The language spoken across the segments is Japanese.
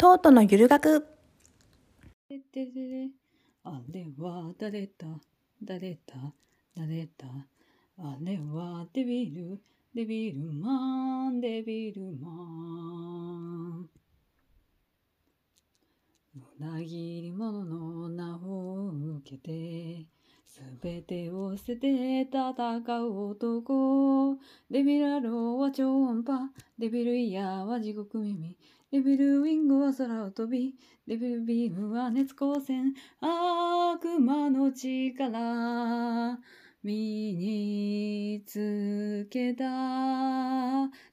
トートのゆる学。あれは誰だ？誰だ？誰だ？あれはデビルデビルマンデビルマン。裏切り者の名を受けてすべてを捨てて戦う男。デビルアローは超音波。デビルイヤーは地獄耳。デビルウィングは空を飛びデビルビームは熱光線。悪魔の力身につけた。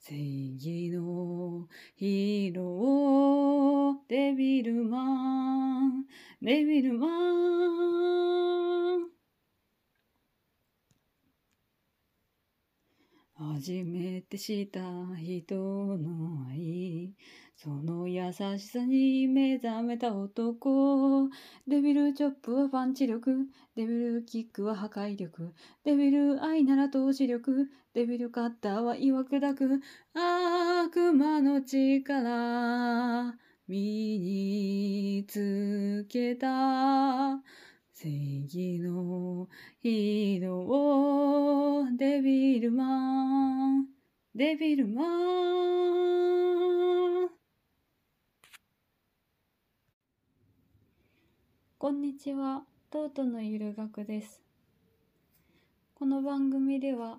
正義のヒーローデビルマン。デビルマン。初めてした人の愛。その優しさに目覚めた男。デビルチョップはパンチ力。デビルキックは破壊力。デビル愛なら投資力。デビルカッターは曰くだく。悪魔の力。身につけた。正義のヒーローデビルマン。デビルマンこんにちは、トートのゆる学です。この番組では、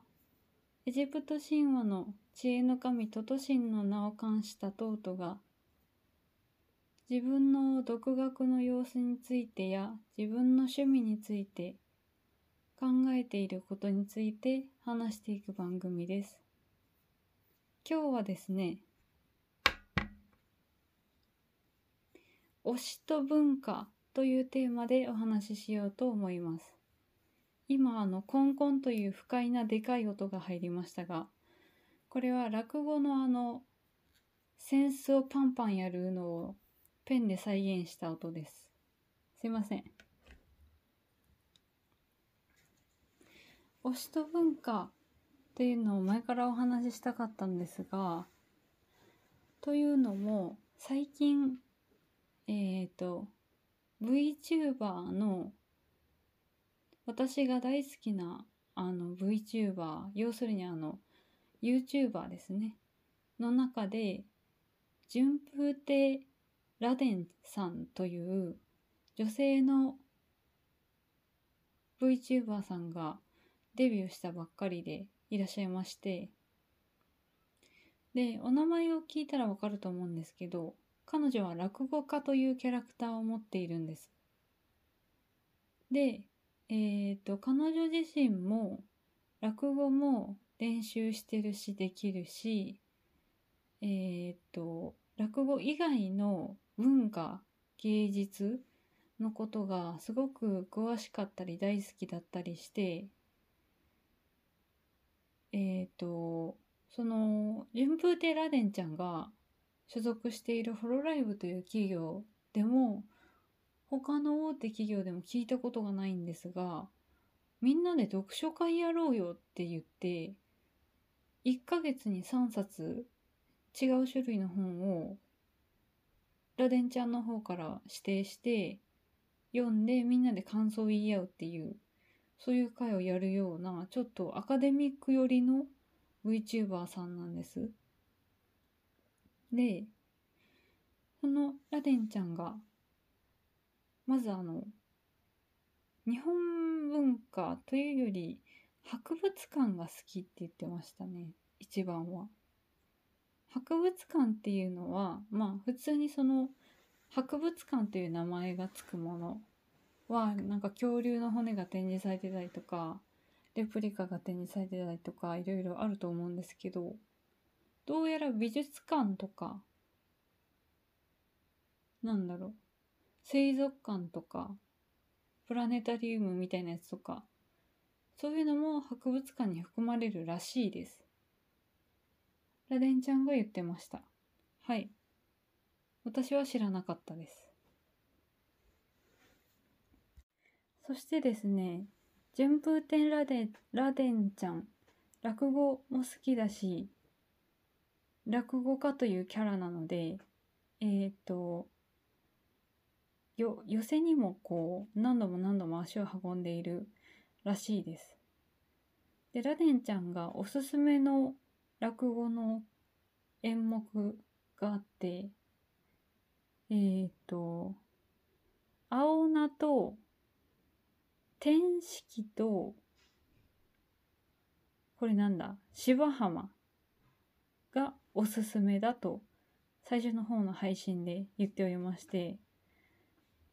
エジプト神話の知恵の神トトシンの名を冠したトートが、自分の独学の様子についてや自分の趣味について考えていることについて話していく番組です。今日はですね、推しと文化というテーマでお話ししようと思います。今あのコンコンという不快なでかい音が入りましたが、これは落語のあのセンスをパンパンやるのをペンで再現した音です。すいません。推しと文化っていうのを前からお話ししたかったんですが、というのも最近、えっ、と、VTuber の私が大好きなあの VTuber 要するにあの YouTuber ですね。の中で順風亭ラデンさんという女性の VTuber さんがデビューしたばっかりでいらっしゃいましてでお名前を聞いたらわかると思うんですけど彼女は落語家というキャラクターを持っているんです。で、えっ、と、彼女自身も落語も練習してるし、できるし、えっ、と、落語以外の文化、芸術のことがすごく詳しかったり大好きだったりして、えっ、と、その、順風亭ラデンちゃんが所属しているホロライブという企業でも他の大手企業でも聞いたことがないんですがみんなで読書会やろうよって言って1ヶ月に3冊違う種類の本をラデンちゃんの方から指定して読んでみんなで感想を言い合うっていうそういう会をやるようなちょっとアカデミック寄りの VTuber さんなんです。で、そのラデンちゃんが、まずあの、日本文化というより、博物館が好きって言ってましたね、一番は。博物館っていうのは、まあ普通にその、博物館という名前がつくものは、なんか恐竜の骨が展示されてたりとか、レプリカが展示されてたりとか、いろいろあると思うんですけど、どうやら美術館とか、なんだろう、水族館とか、プラネタリウムみたいなやつとか、そういうのも博物館に含まれるらしいです。ラデンちゃんが言ってました。はい。私は知らなかったです。そしてですね、順風天ラデラデンちゃん、落語も好きだし、落語家というキャラなので、えっ、とよ寄せにもこう何度も何度も足を運んでいるらしいです。でラデンちゃんがおすすめの落語の演目があってえっ、と青菜と天色とこれなんだ？芝浜がおすすめだと最初の方の配信で言っておりまして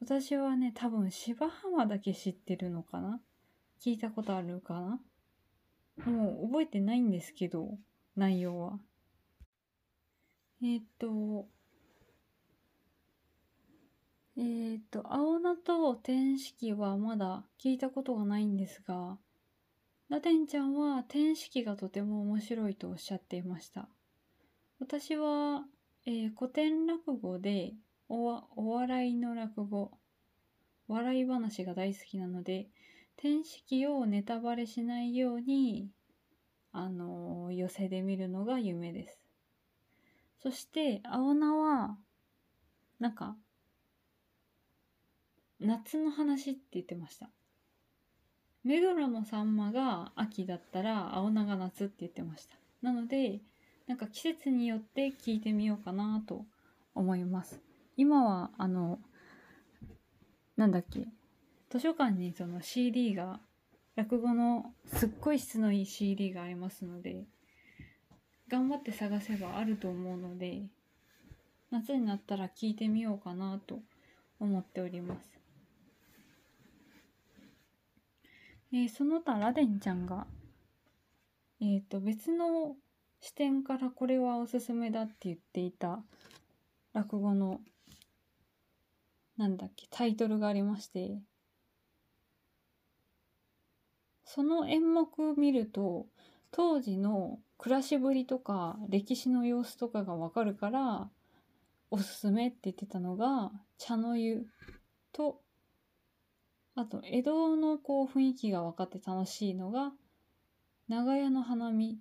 私はね多分芝浜だけ知ってるのかな？聞いたことあるかな？もう覚えてないんですけど内容は。えーっとえーっと青菜と天色はまだ聞いたことがないんですがラテンちゃんは天色がとても面白いとおっしゃっていました。私は、えー古典落語でおお笑いの落語笑い話が大好きなので天色をネタバレしないようにあの寄せで見るのが夢です。そして青菜はなんか夏の話って言ってました。目黒のサンマが秋だったら青菜が夏って言ってました。なのでなんか季節によって聞いてみようかなと思います。今はあのなんだっけ図書館にその CD が落語のすっごい質のいい CD がありますので頑張って探せばあると思うので夏になったら聞いてみようかなと思っております。えーその他ラデンちゃんがえっ、と別の視点からこれはおすすめだって言っていた落語のなんだっけタイトルがありましてその演目見ると当時の暮らしぶりとか歴史の様子とかがわかるからおすすめって言ってたのが茶の湯とあと江戸のこう雰囲気が分かって楽しいのが長屋の花見っ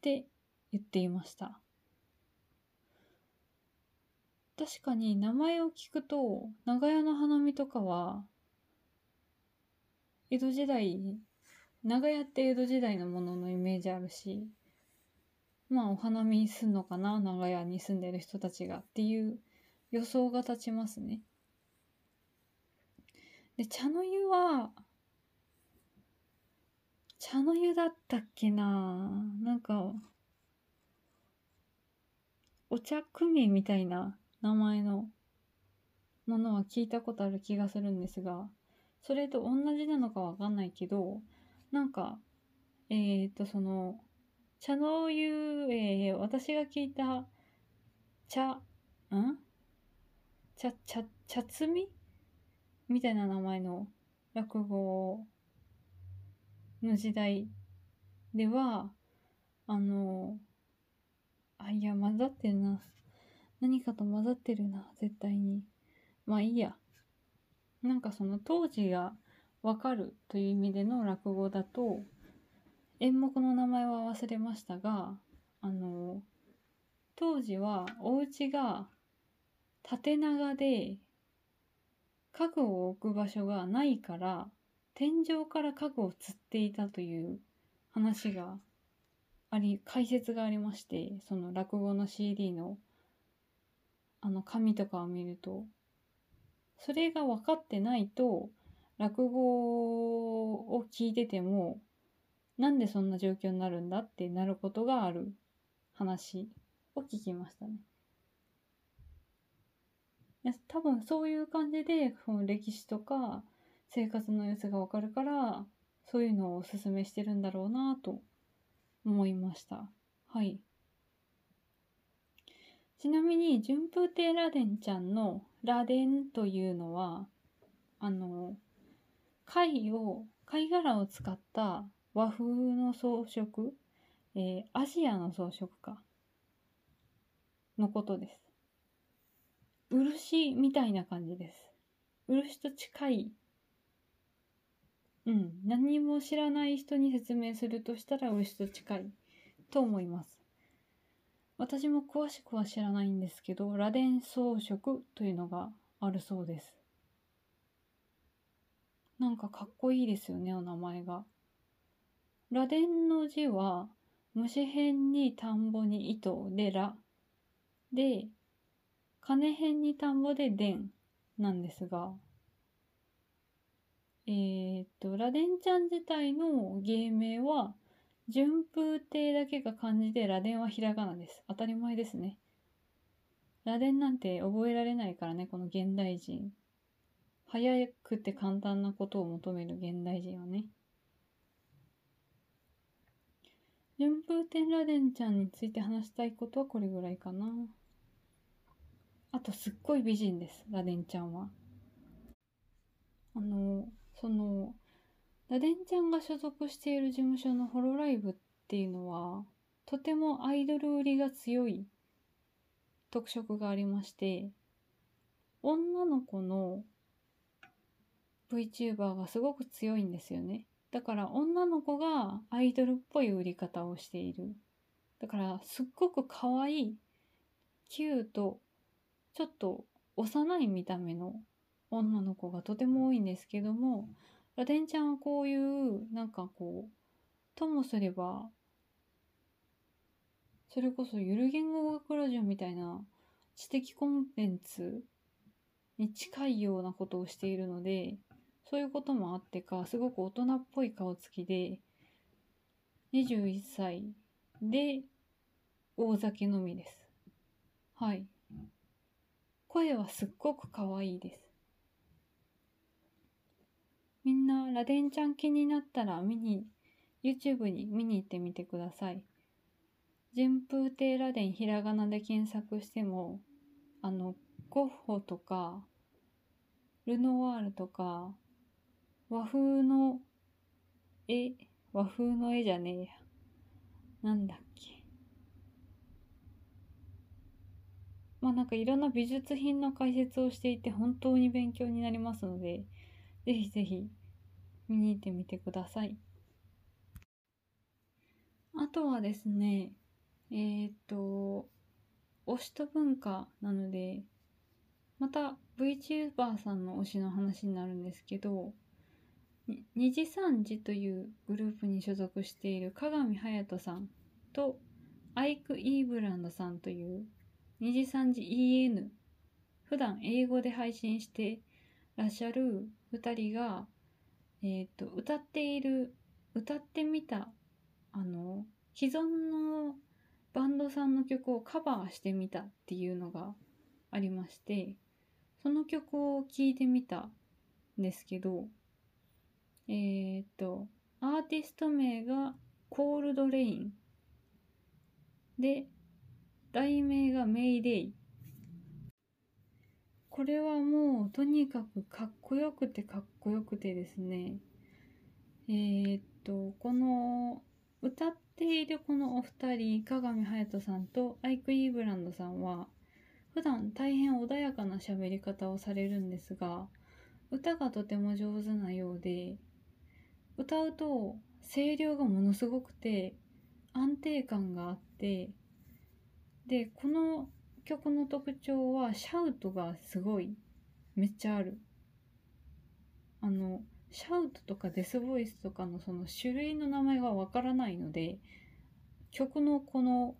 て言っていました。確かに名前を聞くと長屋の花見とかは江戸時代長屋って江戸時代のもののイメージあるしまあお花見すんのかな長屋に住んでる人たちがっていう予想が立ちますね。で茶の湯は茶の湯だったっけな。なんかお茶組みたいな名前のものは聞いたことある気がするんですがそれと同じなのかわかんないけどなんかえっ、とその茶の湯、えー私が聞いた茶ん？茶茶茶摘み？みたいな名前の落語の時代ではあのあいや混ざってるな。何かと混ざってるな絶対に。まあいいや。なんかその当時がわかるという意味での落語だと演目の名前は忘れましたがあの当時はお家が縦長で家具を置く場所がないから天井から家具を吊っていたという話があり解説がありましてその落語の CD のあの紙とかを見るとそれが分かってないと落語を聞いててもなんでそんな状況になるんだってなることがある話を聞きましたね。多分そういう感じでその歴史とか生活の様子がわかるからそういうのをおすすめしてるんだろうなと思いました。はい。ちなみに順風亭ラデンちゃんのラデンというのはあの貝を貝殻を使った和風の装飾、えーアジアの装飾か？のことです。漆みたいな感じです。漆と近い。うん。何も知らない人に説明するとしたら漆と近いと思います。私も詳しくは知らないんですけど、螺鈿装飾というのがあるそうです。なんかかっこいいですよね、お名前が。螺鈿の字は、虫辺に田んぼに糸でら、で、金辺に田んぼで伝なんですが、えー、っと、螺鈿ちゃん自体の芸名は、順風亭だけが漢字で螺鈿はひらがなです。当たり前ですね。螺鈿なんて覚えられないからね、この現代人。早くて簡単なことを求める現代人はね。順風天螺鈿ちゃんについて話したいことはこれぐらいかな。あとすっごい美人です、螺鈿ちゃんは。あの、その、螺鈿ちゃんが所属している事務所のホロライブっていうのは、とてもアイドル売りが強い特色がありまして、女の子の VTuber がすごく強いんですよね。だから女の子がアイドルっぽい売り方をしている。だからすっごく可愛い、キュート、ちょっと幼い見た目の女の子がとても多いんですけども、ラデンちゃんはこういうなんかこう、ともすれば、それこそゆる言語学ラジオみたいな知的コンテンツに近いようなことをしているので、そういうこともあってか、すごく大人っぽい顔つきで、21歳で大酒飲みです。はい。声はすっごく可愛いです。みんな、ラデンちゃん気になったら見に、YouTube に見に行ってみてください。順風亭ラデンひらがなで検索しても、あの、ゴッホとか、ルノワールとか、和風の絵、和風の絵じゃねえや。なんだっけ。まあなんかいろんな美術品の解説をしていて本当に勉強になりますので、ぜひぜひ見に行ってみてください。あとはですね、えー、っと、推しと文化なので、また VTuber さんの推しの話になるんですけど、二次三次というグループに所属している鏡隼人さんとアイク・イーブランドさんという二次三次 EN 普段英語で配信してらっしゃる2人が、えーと、と歌っている歌ってみたあの既存のバンドさんの曲をカバーしてみたっていうのがありましてその曲を聴いてみたんですけどえっ、と、アーティスト名がコールドレイン。で、題名がメイデイ。これはもうとにかくかっこよくてかっこよくてですね。えー、っと、この歌っているこのお二人、鏡隼人さんとアイク・イーブランドさんは、普段大変穏やかな喋り方をされるんですが、歌がとても上手なようで、歌うと声量がものすごくて安定感があってでこの曲の特徴はシャウトがすごいめっちゃある。あのシャウトとかデスボイスとかのその種類の名前がわからないので曲のこの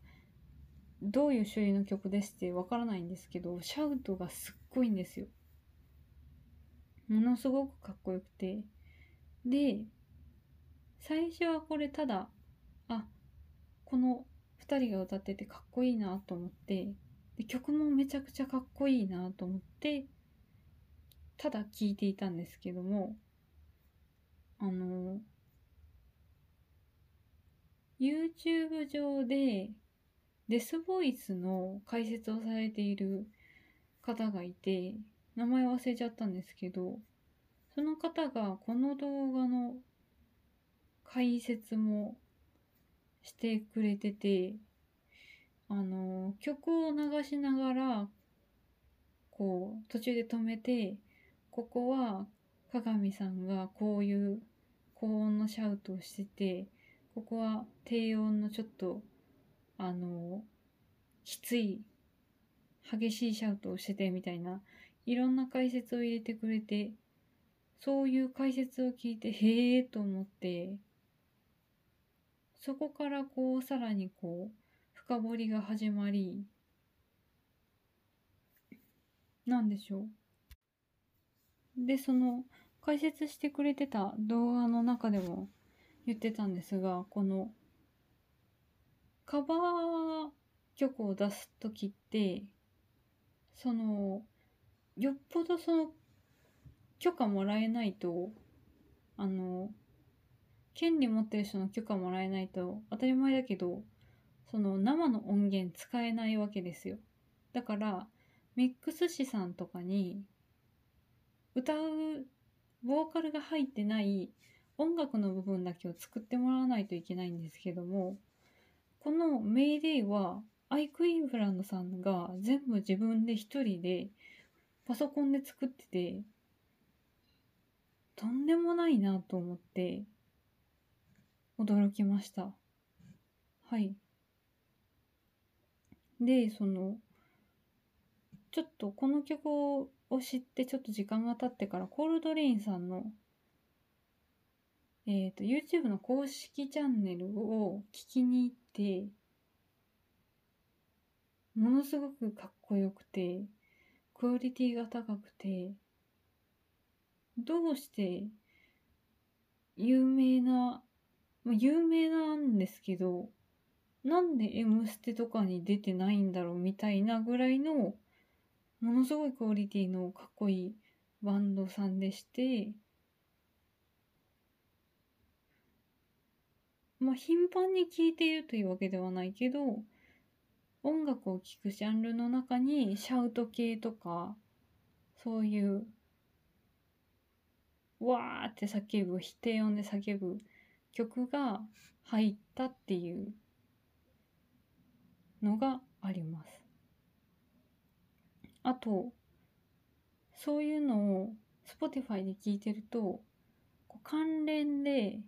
どういう種類の曲ですってわからないんですけどシャウトがすっごいんですよ。ものすごくかっこよくて。で最初はこれただあこの2人が歌っててかっこいいなと思ってで曲もめちゃくちゃかっこいいなと思ってただ聴いていたんですけどもあの YouTube 上でデスボイスの解説をされている方がいて名前忘れちゃったんですけどその方がこの動画の解説もしてくれてて、あの、曲を流しながら、こう、途中で止めて、ここは鏡さんがこういう高音のシャウトをしてて、ここは低音のちょっと、あの、きつい激しいシャウトをしててみたいないろんな解説を入れてくれてそういう解説を聞いてへえと思ってそこからこうさらにこう深掘りが始まりなんでしょう。でその解説してくれてた動画の中でも言ってたんですがこのカバー曲を出す時ってそのよっぽどその許可もらえないとあの権利持ってる人の許可もらえないと当たり前だけどその生の音源使えないわけですよ。だからミックス師さんとかに歌うボーカルが入ってない音楽の部分だけを作ってもらわないといけないんですけどもこのメイデイはアイク・インフランドさんが全部自分で一人でパソコンで作っててとんでもないなと思って驚きました。はい。でそのちょっとこの曲を知ってちょっと時間が経ってからコールドレインさんのえっ、ー、と YouTube の公式チャンネルを聞きに行ってものすごくかっこよくてクオリティが高くてどうして有名な、まあ、有名なんですけどなんで「M ステ」とかに出てないんだろうみたいなぐらいのものすごいクオリティのかっこいいバンドさんでしてまあ頻繁に聴いているというわけではないけど音楽を聴くジャンルの中にシャウト系とかそういうわーって叫ぶ低音で叫ぶ曲が入ったっていうのがあります。あとそういうのを Spotify で聞いてると関連で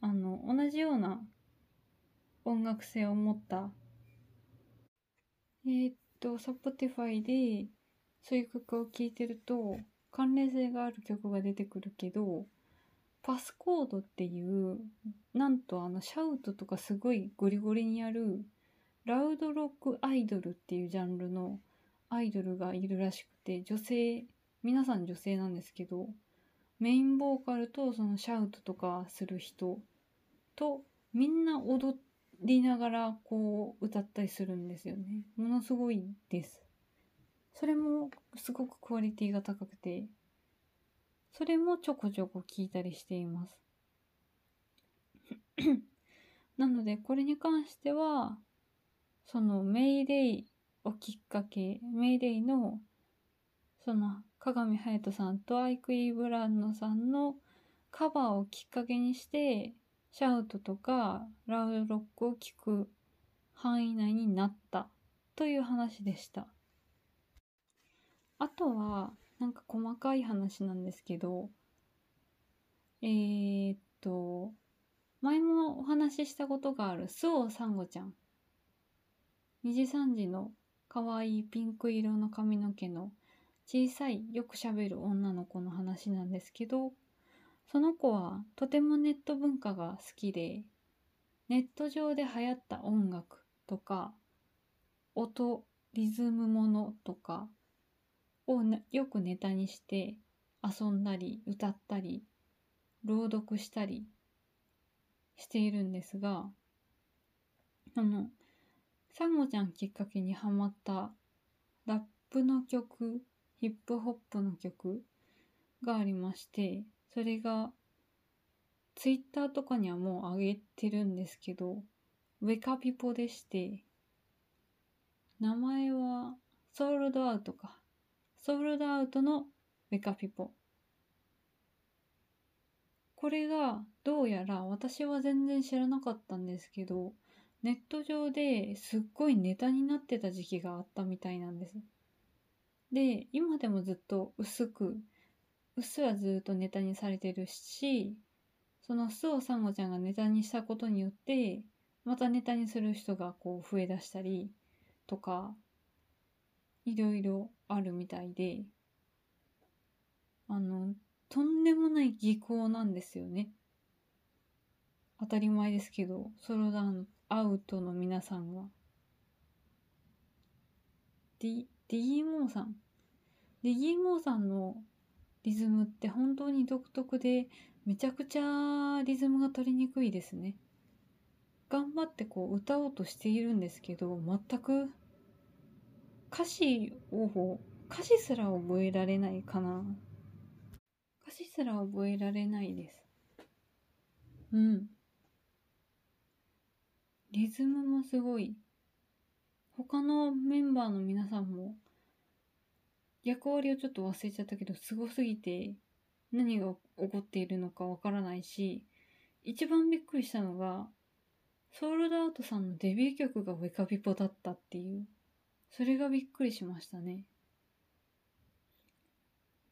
あの同じような音楽性を持ったえー、っと Spotify でそういう曲を聴いてると関連性がある曲が出てくるけどパスコードっていうなんとあのシャウトとかすごいゴリゴリにやるラウドロックアイドルっていうジャンルのアイドルがいるらしくて女性皆さん女性なんですけどメインボーカルとそのシャウトとかする人とみんな踊りながらこう歌ったりするんですよね。ものすごいです。それもすごくクオリティが高くて、それもちょこちょこ聞いたりしています。なので、これに関しては、そのメイデイをきっかけ、メイデイの、その、鏡隼人さんとアイクイー・ブランドさんのカバーをきっかけにして、シャウトとかラウドロックを聴く範囲内になったという話でした。あとは、なんか細かい話なんですけど、えー、っと、前もお話ししたことがあるスオサンゴちゃん。2時3時の可愛いピンク色の髪の毛の小さいよくしゃべる女の子の話なんですけど、その子はとてもネット文化が好きで、ネット上で流行った音楽とか、音、リズムものとか、をよくネタにして遊んだり歌ったり朗読したりしているんですがあのサンゴちゃんきっかけにハマったラップの曲ヒップホップの曲がありましてそれがツイッターとかにはもう上げてるんですけどウェカピポでして名前はソールドアウトか。ソールドアウトのメカピポ。これがどうやら私は全然知らなかったんですけど、ネット上ですっごいネタになってた時期があったみたいなんです。で、今でもずっと薄く、うっすらずっとネタにされてるし、そのスオサンゴちゃんがネタにしたことによって、またネタにする人がこう増えだしたりとかいろいろあるみたいであのとんでもない技巧なんですよね。当たり前ですけどソロダンアウトの皆さんが。D DMO さん。DMO さんのリズムって本当に独特でめちゃくちゃリズムが取りにくいですね。頑張ってこう歌おうとしているんですけど全く歌詞を歌詞すら覚えられないかな。歌詞すら覚えられないです。うん。リズムもすごい。他のメンバーの皆さんも役割をちょっと忘れちゃったけどすごすぎて何が起こっているのかわからないし一番びっくりしたのがソールドアウトさんのデビュー曲がウェカピポだったっていう、それがびっくりしましたね。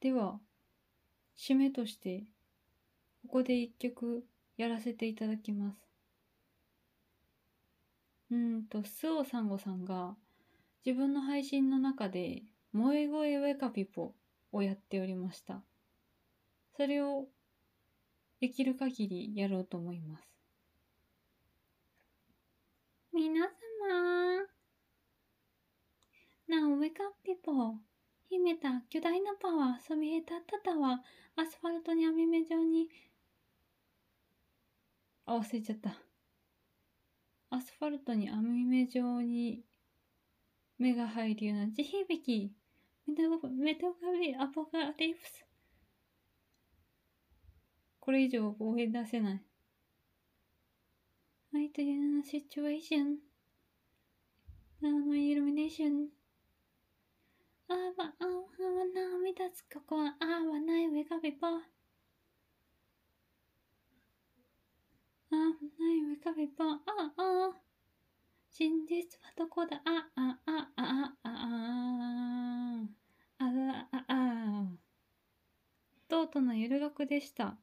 では、締めとして、ここで一曲やらせていただきます。うんと、スオサンゴさんが自分の配信の中で、萌え声ウェカピポをやっておりました。それをできる限りやろうと思います。皆様。なお、ウェカピポ。秘めた巨大なパワー、そびえ立ったタワー、アスファルトに網目状に、あ、忘れちゃった。アスファルトに網目状に目が入るような地響き。メテオメテオガリアポカリプス。これ以上覚え出せない。愛という名のシチュエーション。あーション。あわ、あわ、涙つここは、あわない上がびぽ。あない上がびぽ。あ、あ。真実はどこだあ、あ、あ、あ、あ、あ、あ、あ、あ、あ、ああ。とうとのゆる学でした。